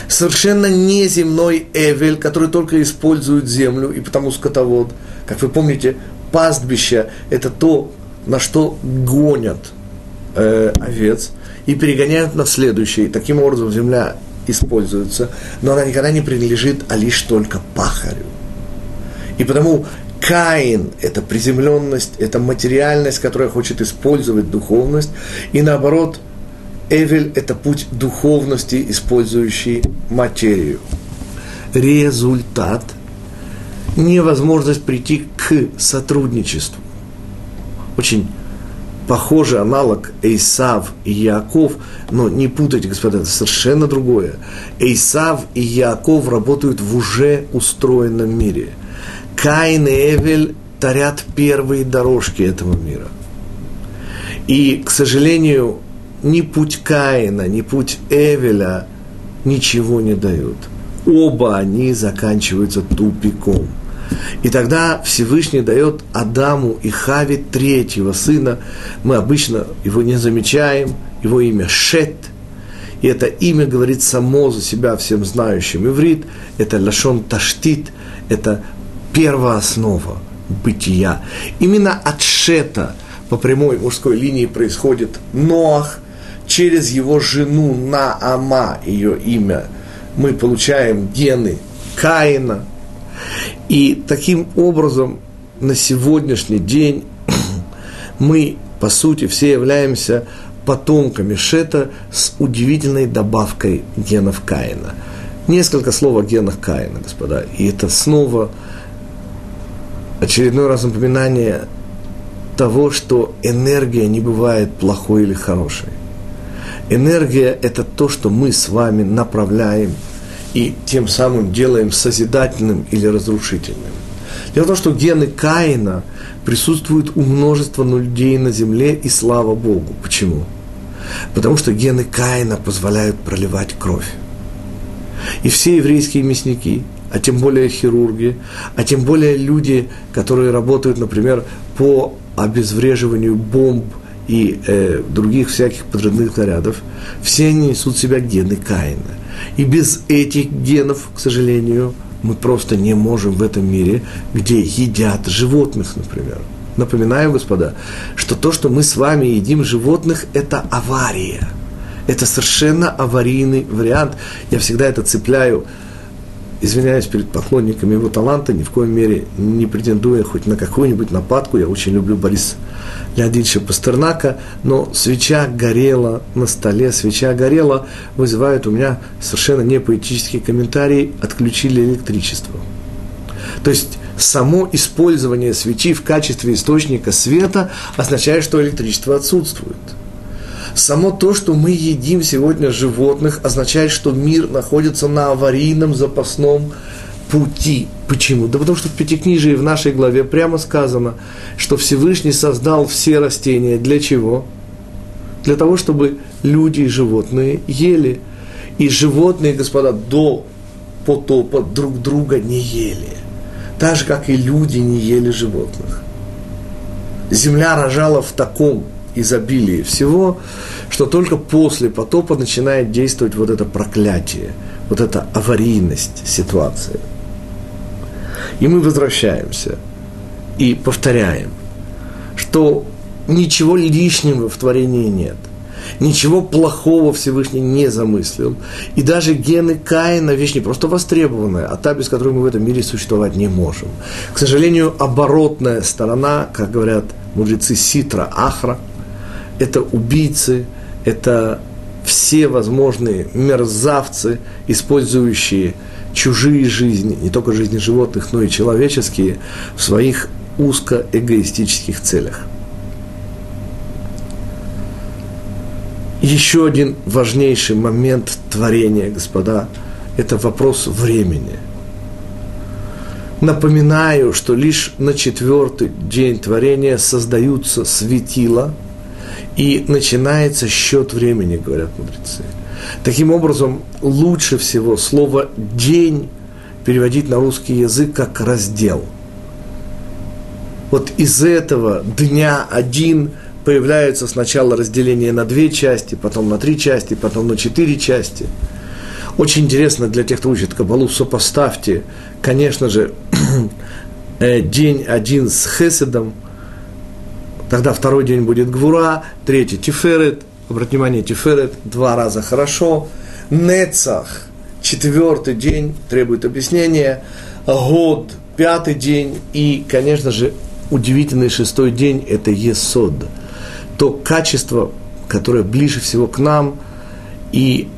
Совершенно неземной Эвель, который только использует землю и потому скотовод. Как вы помните, пастбище – это то, на что гонят э, овец и перегоняют на следующий. Таким образом, земля используется, но она никогда не принадлежит, а лишь только пахарю. И потому Каин – это приземленность, это материальность, которая хочет использовать духовность. И наоборот, Эвель – это путь духовности, использующий материю. Результат – невозможность прийти к сотрудничеству. Очень похожий аналог Эйсав и Яков, но не путайте, господа, это совершенно другое. Эйсав и Яков работают в уже устроенном мире – Каин и Эвель тарят первые дорожки этого мира. И, к сожалению, ни путь Каина, ни путь Эвеля ничего не дают. Оба они заканчиваются тупиком. И тогда Всевышний дает Адаму и Хаве третьего сына. Мы обычно его не замечаем. Его имя Шет. И это имя говорит само за себя всем знающим иврит. Это Лашон Таштит. Это первооснова бытия. Именно от Шета по прямой мужской линии происходит Ноах, через его жену Наама, ее имя, мы получаем гены Каина. И таким образом на сегодняшний день мы, по сути, все являемся потомками Шета с удивительной добавкой генов Каина. Несколько слов о генах Каина, господа. И это снова очередной раз напоминание того, что энергия не бывает плохой или хорошей. Энергия – это то, что мы с вами направляем и тем самым делаем созидательным или разрушительным. Дело в том, что гены Каина присутствуют у множества людей на земле, и слава Богу. Почему? Потому что гены Каина позволяют проливать кровь. И все еврейские мясники – а тем более хирурги, а тем более люди, которые работают, например, по обезвреживанию бомб и э, других всяких подрывных зарядов, все они несут в себя гены Каина. И без этих генов, к сожалению, мы просто не можем в этом мире, где едят животных, например. Напоминаю, господа, что то, что мы с вами едим животных, это авария. Это совершенно аварийный вариант. Я всегда это цепляю извиняюсь перед поклонниками его таланта, ни в коем мере не претендуя хоть на какую-нибудь нападку. Я очень люблю Бориса Леонидовича Пастернака, но свеча горела на столе, свеча горела, вызывает у меня совершенно не поэтический комментарий, отключили электричество. То есть само использование свечи в качестве источника света означает, что электричество отсутствует – Само то, что мы едим сегодня животных, означает, что мир находится на аварийном запасном пути. Почему? Да потому что в Пятикнижии в нашей главе прямо сказано, что Всевышний создал все растения. Для чего? Для того, чтобы люди и животные ели. И животные, господа, до потопа друг друга не ели. Так же, как и люди не ели животных. Земля рожала в таком изобилии всего, что только после потопа начинает действовать вот это проклятие, вот эта аварийность ситуации. И мы возвращаемся и повторяем, что ничего лишнего в творении нет. Ничего плохого Всевышний не замыслил. И даже гены Каина – вещь не просто востребованная, а та, без которой мы в этом мире существовать не можем. К сожалению, оборотная сторона, как говорят мудрецы Ситра, Ахра, это убийцы, это все возможные мерзавцы, использующие чужие жизни, не только жизни животных, но и человеческие, в своих узкоэгоистических целях. Еще один важнейший момент творения, господа, это вопрос времени. Напоминаю, что лишь на четвертый день творения создаются светила, и начинается счет времени, говорят мудрецы. Таким образом, лучше всего слово «день» переводить на русский язык как «раздел». Вот из этого дня один – появляется сначала разделение на две части, потом на три части, потом на четыре части. Очень интересно для тех, кто учит Кабалу, сопоставьте, конечно же, э, день один с Хеседом, тогда второй день будет Гвура, третий Тиферет, обратите внимание, Тиферет два раза хорошо, Нецах, четвертый день, требует объяснения, Год, пятый день, и, конечно же, удивительный шестой день – это Есод – то качество, которое ближе всего к нам, и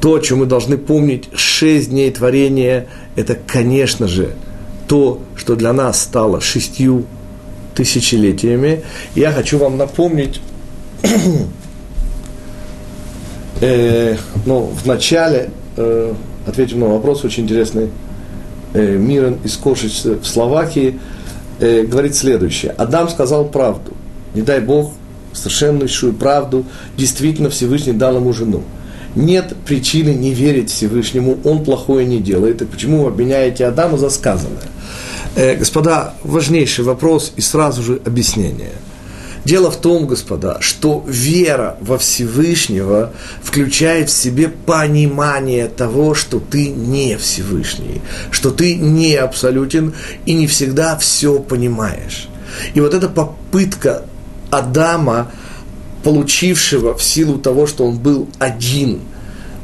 то, о чем мы должны помнить, шесть дней творения, это, конечно же, то, что для нас стало шестью тысячелетиями. Я хочу вам напомнить, э, ну, в начале э, ответим на вопрос очень интересный. Э, Мирон из Кошицы в Словакии э, говорит следующее. Адам сказал правду. Не дай Бог, совершеннейшую правду, действительно Всевышний дал ему жену. Нет причины не верить Всевышнему, он плохое не делает. И почему вы обменяете Адама за сказанное? Э, господа, важнейший вопрос и сразу же объяснение. Дело в том, господа, что вера во Всевышнего включает в себе понимание того, что ты не Всевышний, что ты не абсолютен и не всегда все понимаешь. И вот эта попытка Адама, получившего в силу того, что он был один,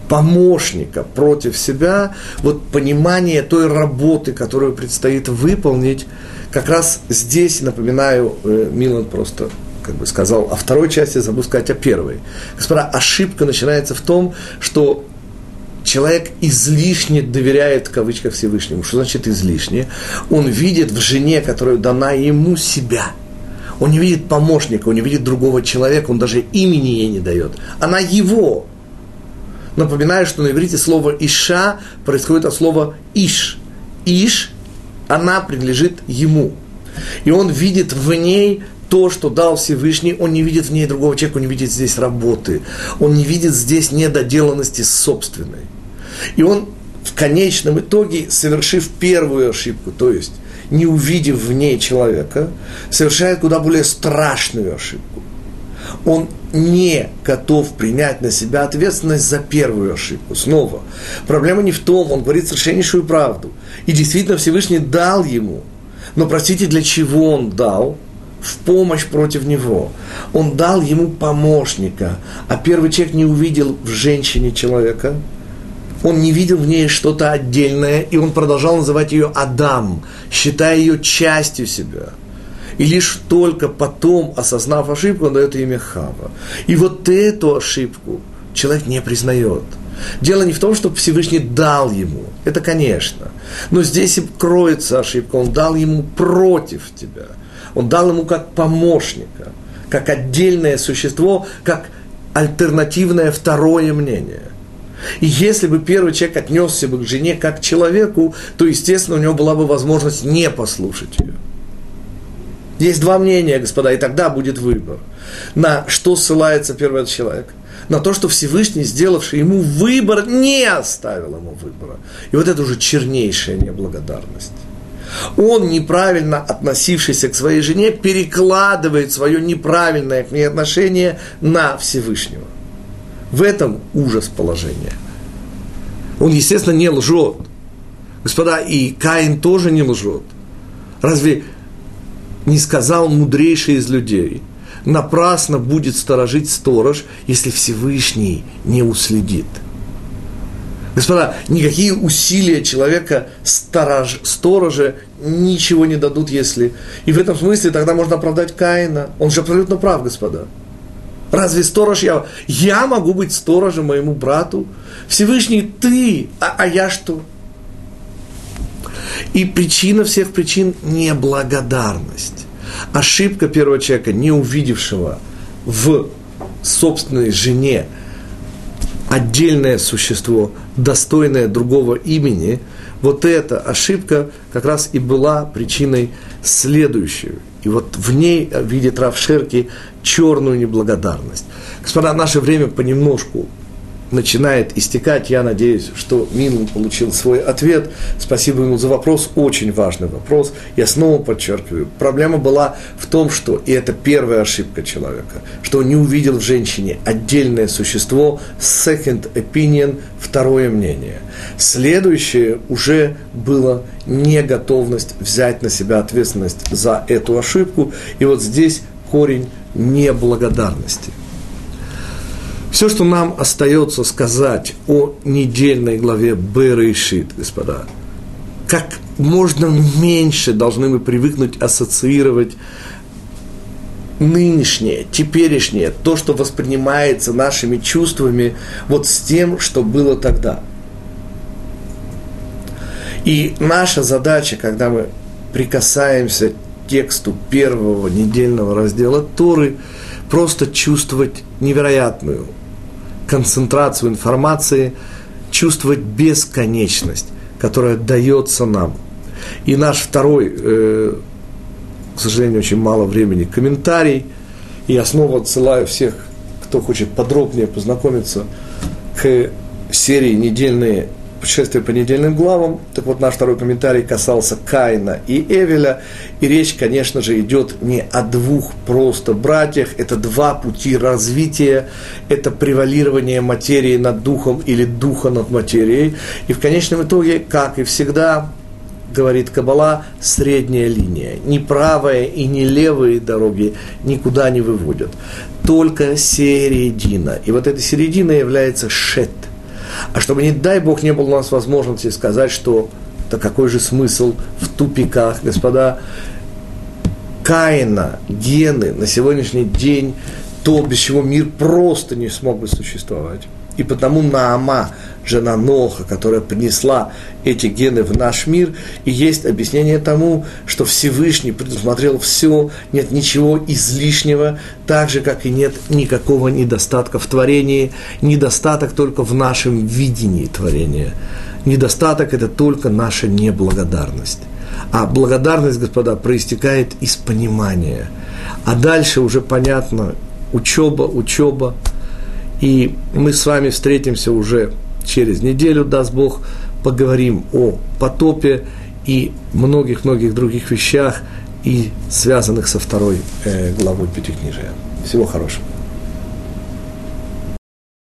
помощника против себя, вот понимание той работы, которую предстоит выполнить, как раз здесь, напоминаю, э, Милан просто как бы сказал о второй части, забыл сказать о первой. Господа, ошибка начинается в том, что человек излишне доверяет, в кавычках, Всевышнему. Что значит излишне? Он видит в жене, которая дана ему, себя – он не видит помощника, он не видит другого человека, он даже имени ей не дает. Она его. Напоминаю, что на иврите слово «иша» происходит от слова «иш». «Иш» она принадлежит ему. И он видит в ней то, что дал Всевышний, он не видит в ней другого человека, он не видит здесь работы, он не видит здесь недоделанности собственной. И он в конечном итоге, совершив первую ошибку, то есть не увидев в ней человека, совершает куда более страшную ошибку. Он не готов принять на себя ответственность за первую ошибку. Снова, проблема не в том, он говорит совершеннейшую правду. И действительно Всевышний дал ему. Но простите, для чего он дал? в помощь против него. Он дал ему помощника, а первый человек не увидел в женщине человека – он не видел в ней что-то отдельное, и он продолжал называть ее Адам, считая ее частью себя. И лишь только потом, осознав ошибку, он дает имя Хава. И вот эту ошибку человек не признает. Дело не в том, что Всевышний дал ему, это конечно. Но здесь и кроется ошибка, он дал ему против тебя. Он дал ему как помощника, как отдельное существо, как альтернативное второе мнение – и если бы первый человек отнесся бы к жене как к человеку, то, естественно, у него была бы возможность не послушать ее. Есть два мнения, господа, и тогда будет выбор. На что ссылается первый человек? На то, что Всевышний, сделавший ему выбор, не оставил ему выбора. И вот это уже чернейшая неблагодарность. Он, неправильно относившийся к своей жене, перекладывает свое неправильное к ней отношение на Всевышнего. В этом ужас положения. Он, естественно, не лжет. Господа, и Каин тоже не лжет. Разве не сказал мудрейший из людей? Напрасно будет сторожить сторож, если Всевышний не уследит. Господа, никакие усилия человека сторож, сторожа ничего не дадут, если... И в этом смысле тогда можно оправдать Каина. Он же абсолютно прав, господа. Разве сторож я? Я могу быть сторожем моему брату. Всевышний ты, а, а я что? И причина всех причин – неблагодарность. Ошибка первого человека, не увидевшего в собственной жене отдельное существо, достойное другого имени, вот эта ошибка как раз и была причиной следующей. И вот в ней видит Рав Шерки черную неблагодарность. Господа, наше время понемножку начинает истекать. Я надеюсь, что Милан получил свой ответ. Спасибо ему за вопрос. Очень важный вопрос. Я снова подчеркиваю. Проблема была в том, что, и это первая ошибка человека, что он не увидел в женщине отдельное существо, second opinion, второе мнение. Следующее уже было неготовность взять на себя ответственность за эту ошибку. И вот здесь корень неблагодарности – все, что нам остается сказать о недельной главе Берешит, господа, как можно меньше должны мы привыкнуть ассоциировать нынешнее, теперешнее, то, что воспринимается нашими чувствами, вот с тем, что было тогда. И наша задача, когда мы прикасаемся к тексту первого недельного раздела Торы, просто чувствовать невероятную концентрацию информации, чувствовать бесконечность, которая дается нам. И наш второй, э, к сожалению, очень мало времени, комментарий. И я снова отсылаю всех, кто хочет подробнее познакомиться к серии «Недельные путешествие по недельным главам. Так вот, наш второй комментарий касался Каина и Эвеля. И речь, конечно же, идет не о двух просто братьях. Это два пути развития. Это превалирование материи над духом или духа над материей. И в конечном итоге, как и всегда, говорит Кабала, средняя линия. Ни правая и ни левые дороги никуда не выводят. Только середина. И вот эта середина является шет – а чтобы, не дай Бог, не было у нас возможности сказать, что то какой же смысл в тупиках, господа, Каина, гены на сегодняшний день, то, без чего мир просто не смог бы существовать. И потому Наама, жена Ноха, которая принесла эти гены в наш мир, и есть объяснение тому, что Всевышний предусмотрел все, нет ничего излишнего, так же, как и нет никакого недостатка в творении, недостаток только в нашем видении творения. Недостаток – это только наша неблагодарность. А благодарность, господа, проистекает из понимания. А дальше уже понятно, учеба, учеба – и мы с вами встретимся уже через неделю, даст Бог, поговорим о потопе и многих-многих других вещах, и связанных со второй э, главой Пятикнижия. Всего хорошего.